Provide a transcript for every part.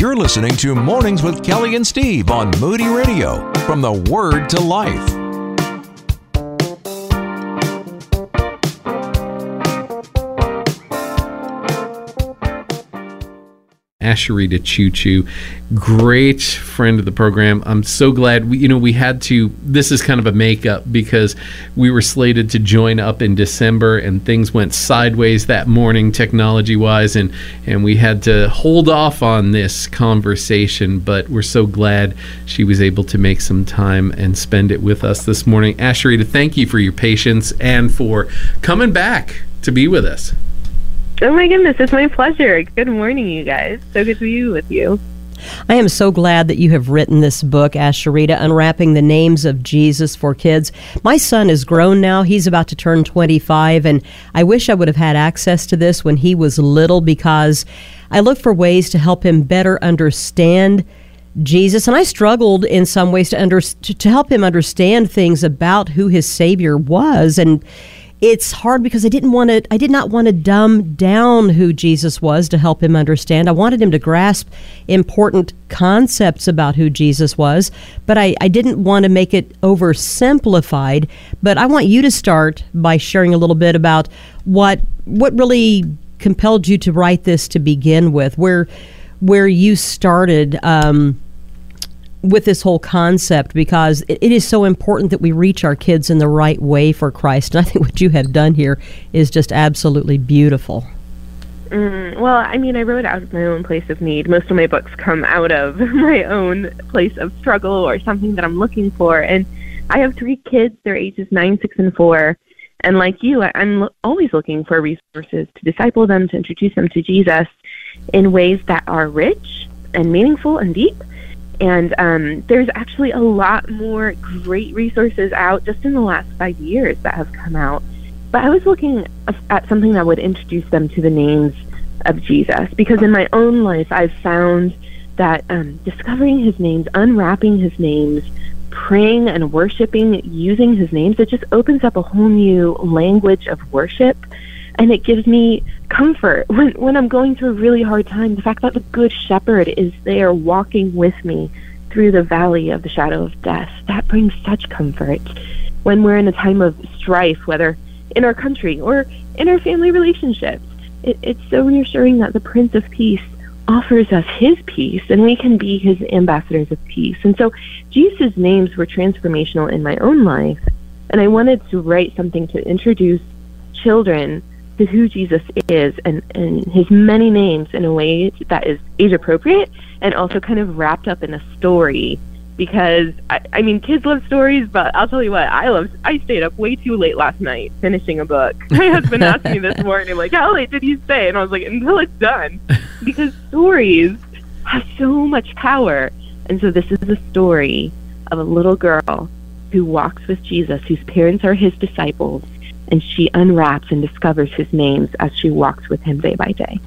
You're listening to Mornings with Kelly and Steve on Moody Radio. From the Word to Life. Asheritah Ciuciu, great friend of the program. I'm so glad we, you know, we had to. This is kind of a makeup because we were slated to join up in December, and things went sideways that morning, technology wise, and and we had to hold off on this conversation. But we're so glad she was able to make some time and spend it with us this morning. Asheritah, thank you for your patience and for coming back to be with us. Oh my goodness, it's my pleasure. Good morning, you guys. So good to be with you. I am so glad that you have written this book, Asheritah, Unwrapping the Names of Jesus for Kids. My son is grown now. He's about to turn 25, and I wish I would have had access to this when he was little because I look for ways to help him better understand Jesus, and I struggled in some ways to, under, to, to help him understand things about who his Savior was. And it's hard because I didn't want to I did not want to dumb down who Jesus was to help him understand. I wanted him to grasp important concepts about who Jesus was, but I, I didn't want to make it oversimplified. But I want you to start by sharing a little bit about what what really compelled you to write this to begin with, where where you started um, with this whole concept because it, it is so important that we reach our kids in the right way for Christ. And I think what you have done here is just absolutely beautiful. Mm, well, I mean, I wrote out of my own place of need. Most of my books come out of my own place of struggle or something that I'm looking for. And I have three kids. They're ages nine, six, and four. And like you, I'm always looking for resources to disciple them, to introduce them to Jesus in ways that are rich and meaningful and deep and um, there's actually a lot more great resources out just in the last five years that have come out. But I was looking at something that would introduce them to the names of Jesus because in my own life I've found that um, discovering his names, unwrapping his names, praying and worshiping using his names, it just opens up a whole new language of worship and it gives me comfort when when I'm going through a really hard time. The fact that the good shepherd is there walking with me through the valley of the shadow of death, that brings such comfort. When we're in a time of strife, whether in our country or in our family relationships, it, it's so reassuring that the Prince of Peace offers us his peace and we can be his ambassadors of peace. And so Jesus' names were transformational in my own life. And I wanted to write something to introduce children to who Jesus is and, and his many names in a way that is age appropriate and also kind of wrapped up in a story. Because I, I mean kids love stories but i'll tell you what i love i stayed up way too late last night finishing a book. My husband asked me this morning like how late did you stay? And i was like until it's done. Because stories have so much power. And so this is a story of a little girl who walks with jesus whose parents are his disciples and she unwraps and discovers his names as she walks with him day by day.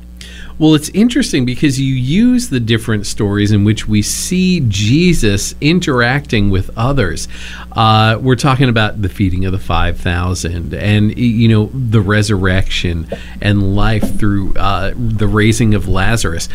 Well, it's interesting because you use the different stories in which we see Jesus interacting with others. Uh, we're talking about the feeding of the 5,000 and, you know, the resurrection and life through uh, the raising of Lazarus.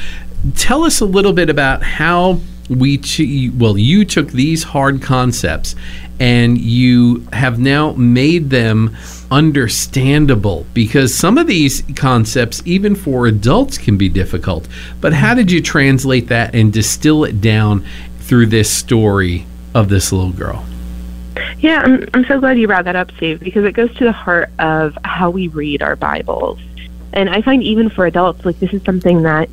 Tell us a little bit about how we, ch- well, you took these hard concepts and you have now made them understandable because some of these concepts, even for adults, can be difficult. But how did you translate that and distill it down through this story of this little girl? Yeah, I'm, I'm so glad you brought that up, Steve, because it goes to the heart of how we read our Bibles. And I find even for adults, like this is something that,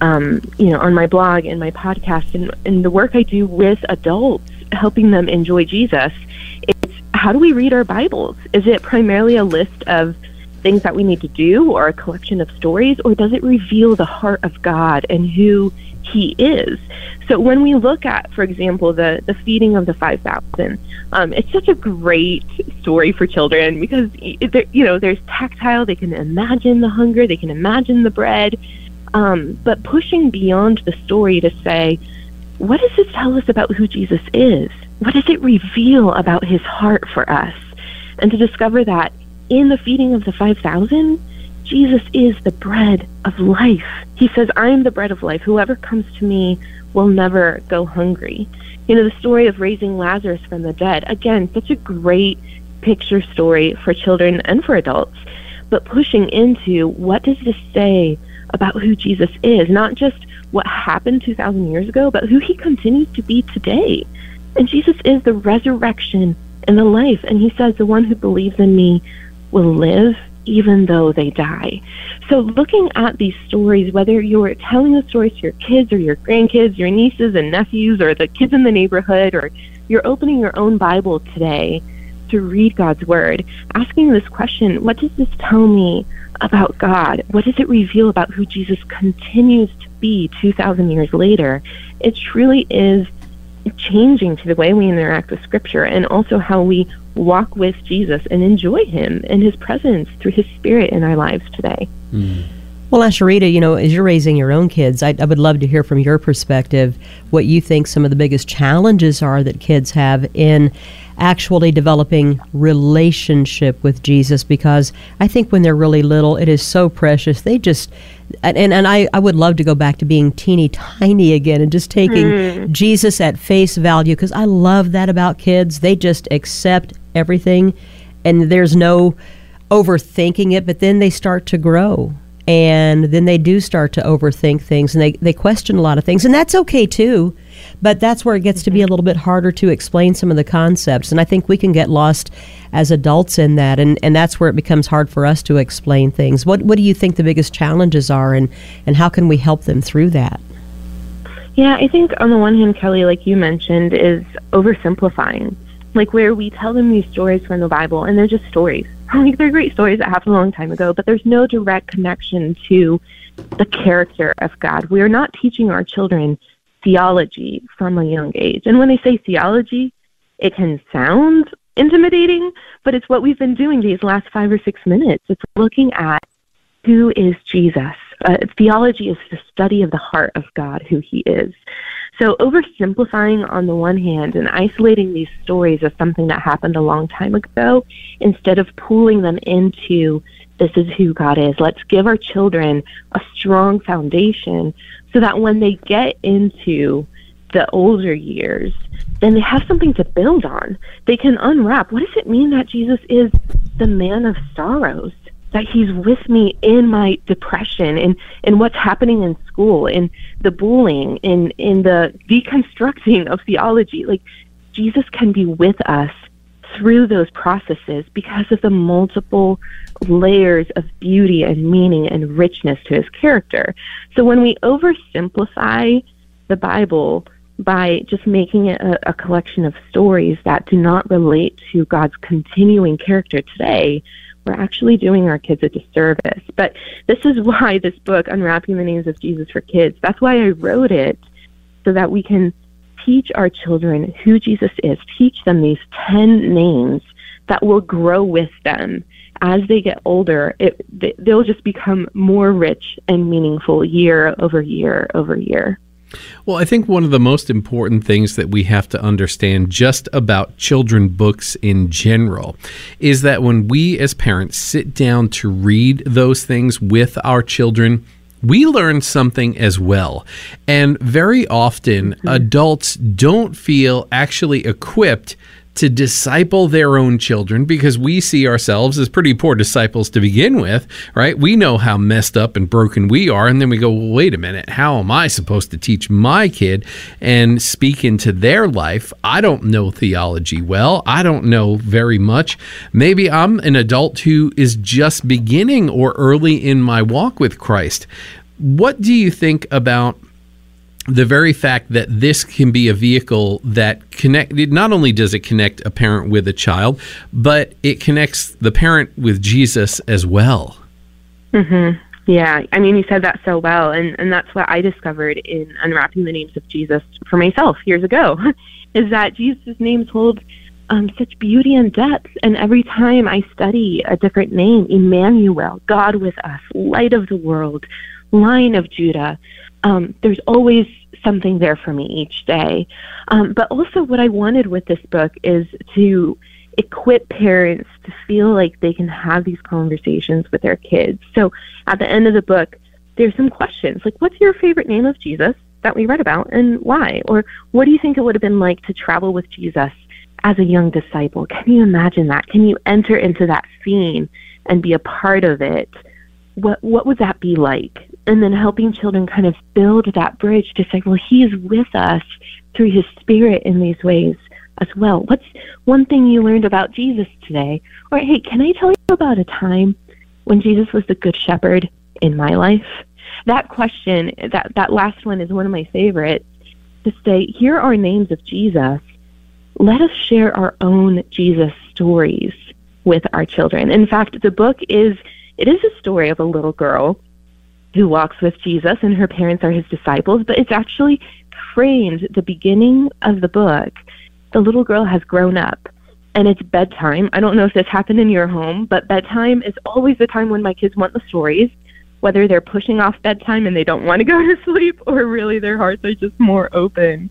um, you know, on my blog and my podcast and, and the work I do with adults, helping them enjoy Jesus, it's how do we read our Bibles? Is it primarily a list of things that we need to do or a collection of stories, or does it reveal the heart of God and who He is? So when we look at, for example, the, the feeding of the 5,000, um, it's such a great story for children because, you know, there's tactile, they can imagine the hunger, they can imagine the bread, um, but pushing beyond the story to say, what does this tell us about who Jesus is? what does it reveal about his heart for us? And to discover that in the feeding of the 5,000, Jesus is the bread of life. He says, I am the bread of life. Whoever comes to me will never go hungry. You know, the story of raising Lazarus from the dead, again, such a great picture story for children and for adults, but pushing into what does this say about who Jesus is, not just what happened 2,000 years ago, but who he continues to be today. And Jesus is the resurrection and the life. And he says, The one who believes in me will live even though they die. So, looking at these stories, whether you're telling the stories to your kids or your grandkids, your nieces and nephews, or the kids in the neighborhood, or you're opening your own Bible today to read God's Word, asking this question what does this tell me about God? What does it reveal about who Jesus continues to be 2,000 years later? It truly is changing to the way we interact with Scripture and also how we walk with Jesus and enjoy Him and His presence through His Spirit in our lives today. Mm. Well, Asheritah, you know, as you're raising your own kids, I, I, would love to hear from your perspective what you think some of the biggest challenges are that kids have in actually developing relationship with Jesus because I think when they're really little, it is so precious. They just and and I, I would love to go back to being teeny tiny again and just taking mm. Jesus at face value because I love that about kids. They just accept everything and there's no overthinking it, but then they start to grow and then they do start to overthink things and they, they question a lot of things and that's okay too but that's where it gets to be a little bit harder to explain some of the concepts. And i think we can get lost as adults in that and, and that's where it becomes hard for us to explain things. What, what do you think the biggest challenges are and, and how can we help them through that? Yeah i think on the one hand kelly like you mentioned is oversimplifying. Like where we tell them these stories from the bible and they're just stories. Like they're great stories that happened a long time ago, but there's no direct connection to the character of God. We are not teaching our children theology from a young age. And when they say theology, it can sound intimidating, but it's what we've been doing these last five or six minutes. It's looking at who is Jesus. Uh, theology is the study of the heart of God, who he is. So, oversimplifying on the one hand and isolating these stories as something that happened a long time ago, instead of pulling them into this is who God is. Let's give our children a strong foundation so that when they get into the older years, then they have something to build on. They can unwrap what does it mean that Jesus is the man of sorrows? that he's with me in my depression and in what's happening in school in the bullying in in the deconstructing of theology like jesus can be with us through those processes because of the multiple layers of beauty and meaning and richness to his character so when we oversimplify the bible by just making it a, a collection of stories that do not relate to god's continuing character today we're actually doing our kids a disservice. But this is why this book, Unwrapping the Names of Jesus for Kids, that's why I wrote it, so that we can teach our children who Jesus is, teach them these 10 names that will grow with them as they get older. It, they'll just become more rich and meaningful year over year over year. Well, I think one of the most important things that we have to understand just about children books in general is that when we as parents sit down to read those things with our children, we learn something as well. And very often, mm-hmm. adults don't feel actually equipped to disciple their own children because we see ourselves as pretty poor disciples to begin with, right? We know how messed up and broken we are. And then we go, well, wait a minute, how am I supposed to teach my kid and speak into their life? I don't know theology well. I don't know very much. Maybe I'm an adult who is just beginning or early in my walk with Christ. What do you think about? The very fact that this can be a vehicle that connect not only does it connect a parent with a child, but it connects the parent with Jesus as well. Mhm. Yeah, I mean, you said that so well, and and that's what I discovered in unwrapping the names of Jesus for myself years ago, is that Jesus' names hold um, such beauty and depth. And every time I study a different name, Emmanuel, God with us, Light of the world, Lion of Judah, um, there's always something there for me each day. Um, but also, what I wanted with this book is to equip parents to feel like they can have these conversations with their kids. So at the end of the book, there's some questions like, what's your favorite name of Jesus that we read about and why? Or what do you think it would have been like to travel with Jesus as a young disciple? Can you imagine that? Can you enter into that scene and be a part of it? What, what would that be like? And then helping children kind of build that bridge to say, well, he is with us through his spirit in these ways as well. What's one thing you learned about Jesus today? Or, hey, can I tell you about a time when Jesus was the good shepherd in my life? That question, that, that last one is one of my favorites to say, here are names of Jesus. Let us share our own Jesus stories with our children. In fact, the book is it is a story of a little girl who walks with Jesus and her parents are his disciples, but it's actually framed the beginning of the book the little girl has grown up and it's bedtime. I don't know if this happened in your home, but bedtime is always the time when my kids want the stories, whether they're pushing off bedtime and they don't want to go to sleep or really their hearts are just more open.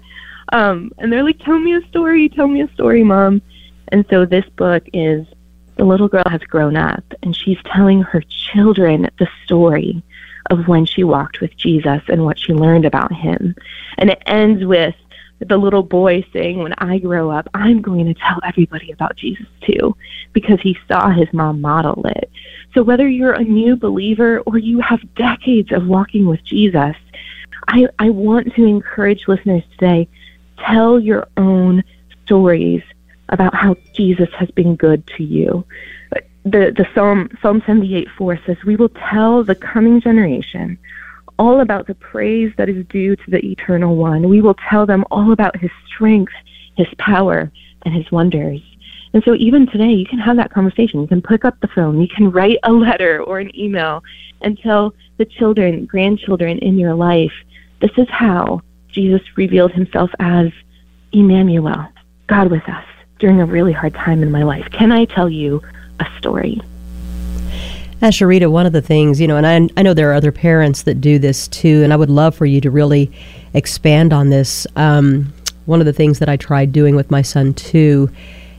Um, and they're like, Tell me a story, tell me a story, mom. And so this book is the little girl has grown up and she's telling her children the story of when she walked with Jesus and what she learned about him. And it ends with the little boy saying, When I grow up, I'm going to tell everybody about Jesus too, because he saw his mom model it. So whether you're a new believer or you have decades of walking with Jesus, I, I want to encourage listeners today tell your own stories about how Jesus has been good to you. The, the Psalm, Psalm 78 4 says, We will tell the coming generation all about the praise that is due to the Eternal One. We will tell them all about His strength, His power, and His wonders. And so even today, you can have that conversation. You can pick up the phone, you can write a letter or an email and tell the children, grandchildren in your life, this is how Jesus revealed himself as Emmanuel, God with us, during a really hard time in my life. Can I tell you a story? Asheritah, one of the things, you know, and I, I know there are other parents that do this too, and I would love for you to really expand on this. Um, one of the things that I tried doing with my son too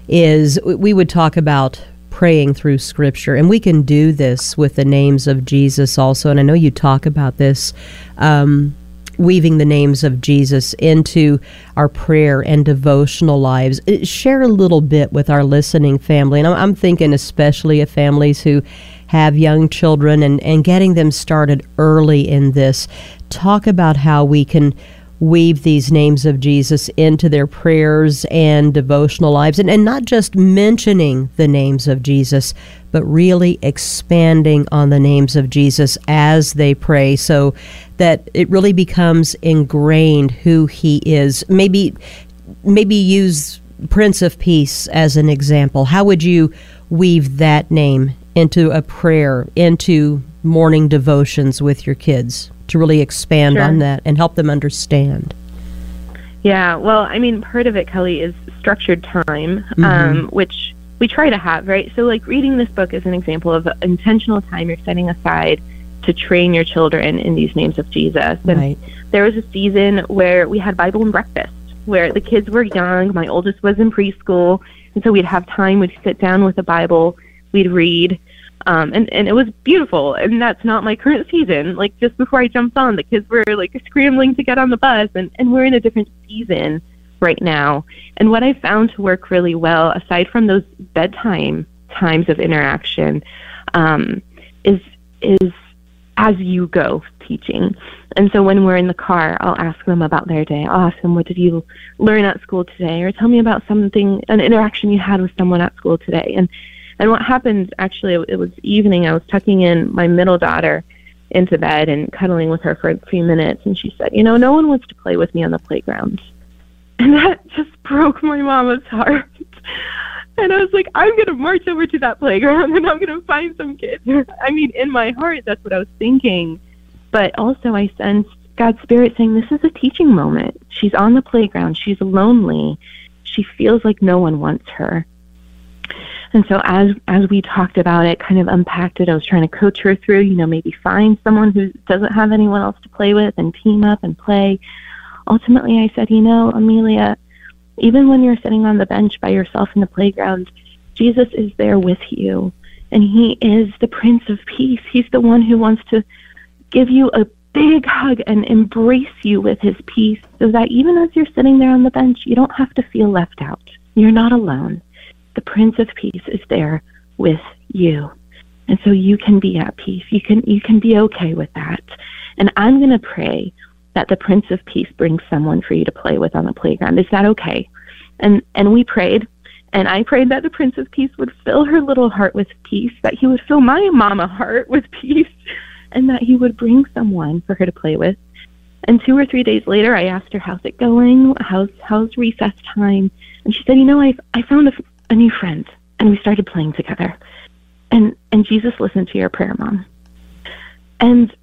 is we would talk about praying through scripture and we can do this with the names of jesus also and i know you talk about this um, weaving the names of jesus into our prayer and devotional lives uh, share a little bit with our listening family and i'm, I'm thinking especially of families who have young children and, and getting them started early in this. Talk about how we can weave these names of Jesus into their prayers and devotional lives, and, and not just mentioning the names of Jesus, but really expanding on the names of Jesus as they pray so that it really becomes ingrained who he is. Maybe maybe use Prince of Peace as an example. How would you weave that name into a prayer, into morning devotions with your kids to really expand sure. on that and help them understand? Yeah, well, I mean, part of it, Kelly, is structured time, mm-hmm. um, which we try to have, right? So, like, reading this book is an example of intentional time you're setting aside to train your children in these names of Jesus. And right. there was a season where we had Bible and breakfast, where the kids were young. My oldest was in preschool. And so we'd have time, we'd sit down with the Bible, we'd read. Um, and, and it was beautiful. And that's not my current season. Like just before I jumped on, the kids were like scrambling to get on the bus and, and we're in a different season right now. And what I found to work really well, aside from those bedtime times of interaction, um, is is as you go teaching. And so when we're in the car, I'll ask them about their day. I'll ask them, what did you learn at school today? Or tell me about something, an interaction you had with someone at school today. And and what happened actually, it was evening. I was tucking in my middle daughter into bed and cuddling with her for a few minutes, and she said, "You know, no one wants to play with me on the playground," and that just broke my mama's heart. And I was like, I'm going to march over to that playground and I'm going to find some kids. I mean, in my heart, that's what I was thinking. But also, I sensed God's Spirit saying, This is a teaching moment. She's on the playground. She's lonely. She feels like no one wants her. And so as as we talked about it, kind of unpacked it, I was trying to coach her through, you know, maybe find someone who doesn't have anyone else to play with and team up and play. Ultimately I said, you know, Amelia, even when you're sitting on the bench by yourself in the playground, Jesus is there with you, and He is the Prince of Peace. He's the one who wants to give you a big hug and embrace you with His peace so that even as you're sitting there on the bench, you don't have to feel left out. You're not alone. The Prince of Peace is there with you. And so you can be at peace. You can you can be okay with that. And I'm going to pray that the Prince of Peace brings someone for you to play with on the playground. Is that okay? And and we prayed and I prayed that the Prince of Peace would fill her little heart with peace, that he would fill my mama heart with peace, and that he would bring someone for her to play with. And two or three days later, I asked her, "How's it going? How's how's recess time?" And she said, "You know, I I found a, a new friend, and we started playing together." And and Jesus listened to your prayer, mom. And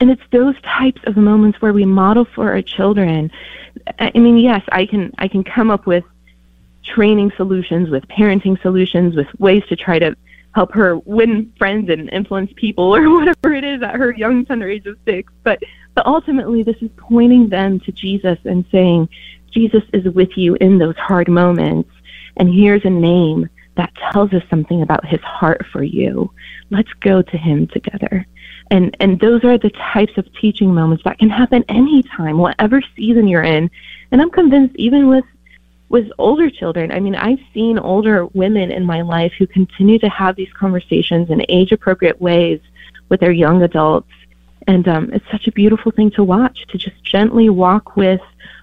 and it's those types of moments where we model for our children. I mean, yes, I can I can come up with training solutions, with parenting solutions, with ways to try to help her win friends and influence people or whatever it is at her young tender age of six. But but ultimately this is pointing them to Jesus and saying, Jesus is with you in those hard moments and here's a name that tells us something about his heart for you. Let's go to him together. And and those are the types of teaching moments that can happen anytime, whatever season you're in. And I'm convinced even with with older children, I mean, I've seen older women in my life who continue to have these conversations in age appropriate ways with their young adults. And um, it's such a beautiful thing to watch, to just gently walk with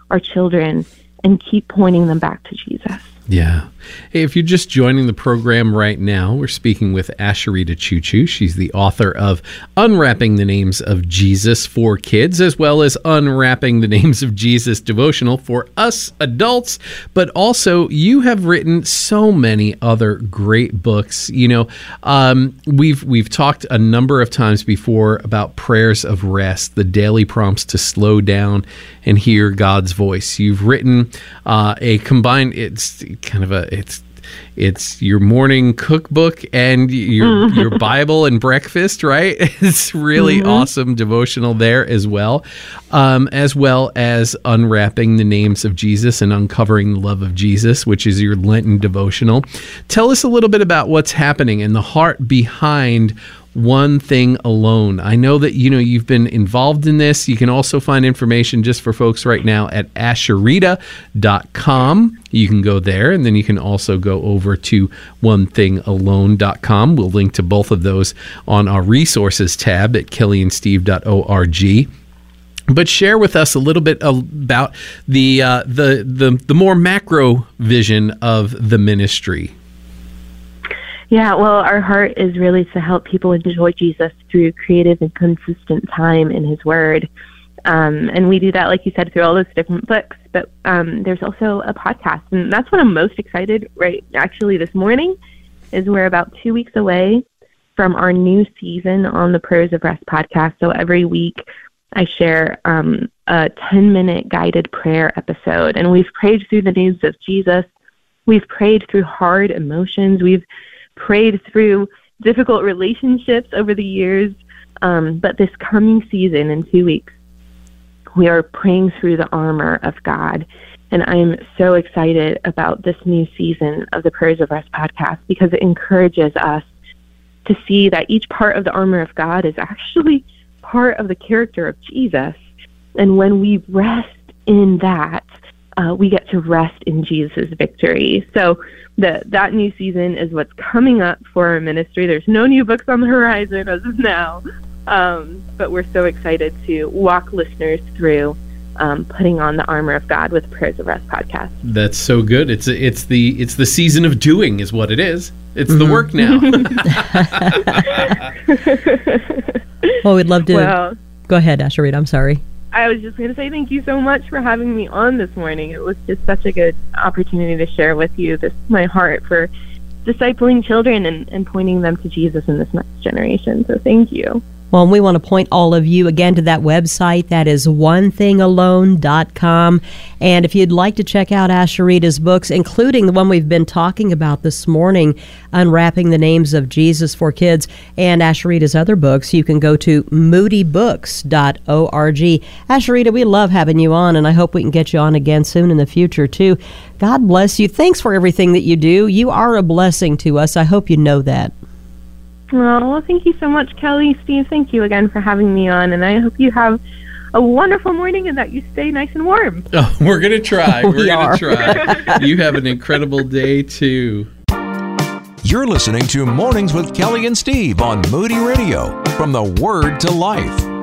our children and keep pointing them back to Jesus. Yeah. Hey, if you're just joining the program right now, we're speaking with Asheritah Ciuciu. She's the author of Unwrapping the Names of Jesus for Kids, as well as Unwrapping the Names of Jesus devotional for us adults. But also, you have written so many other great books. You know, um, we've we've talked a number of times before about prayers of rest, the daily prompts to slow down and hear God's voice. You've written uh, a combined. It's kind of a it's it's your morning cookbook and your mm-hmm. your Bible and breakfast, right? It's really mm-hmm. awesome devotional there as well, um, as well as unwrapping the names of Jesus and uncovering the love of Jesus, which is your Lenten devotional. Tell us a little bit about what's happening and the heart behind one thing alone. I know that you know you've been involved in this. You can also find information just for folks right now at asheritah.com. You can go there and then you can also go over to onethingalone.com. We'll link to both of those on our resources tab at kellyandsteve.org but share with us a little bit about the uh, the the the more macro vision of the ministry. Yeah, well, our heart is really to help people enjoy Jesus through creative and consistent time in His Word. Um, and we do that, like you said, through all those different books. But um, there's also a podcast, and that's what I'm most excited. Right, actually, this morning is we're about two weeks away from our new season on the Prayers of Rest podcast. So every week, I share um, a 10 minute guided prayer episode, and we've prayed through the needs of Jesus. We've prayed through hard emotions. We've prayed through difficult relationships over the years. Um, but this coming season, in two weeks, we are praying through the armor of God. And I'm so excited about this new season of the Prayers of Rest podcast because it encourages us to see that each part of the armor of God is actually part of the character of Jesus. And when we rest in that, uh, we get to rest in Jesus' victory. So the, that new season is what's coming up for our ministry. There's no new books on the horizon as of now, um, but we're so excited to walk listeners through um, putting on the armor of God with Prayers of Rest podcast. That's so good. It's it's the it's the season of doing, is what it is. It's mm-hmm. the work now. well, we'd love to. Well, go ahead, Asheritah. I'm sorry. I was just going to say thank you so much for having me on this morning. It was just such a good opportunity to share with you this my heart for discipling children and, and pointing them to Jesus in this next generation. So thank you. Well, we want to point all of you again to that website. That is onethingalone.com. And if you'd like to check out Asheritah's books, including the one we've been talking about this morning, Unwrapping the Names of Jesus for Kids, and Asheritah's other books, you can go to moodybooks.org. Asheritah, we love having you on, and I hope we can get you on again soon in the future, too. God bless you. Thanks for everything that you do. You are a blessing to us. I hope you know that. Oh, well, thank you so much, Kelly. Steve, thank you again for having me on, and I hope you have a wonderful morning and that you stay nice and warm. Oh, we're going to try. We We're going to try. you have an incredible day, too. You're listening to Mornings with Kelly and Steve on Moody Radio from the Word to Life.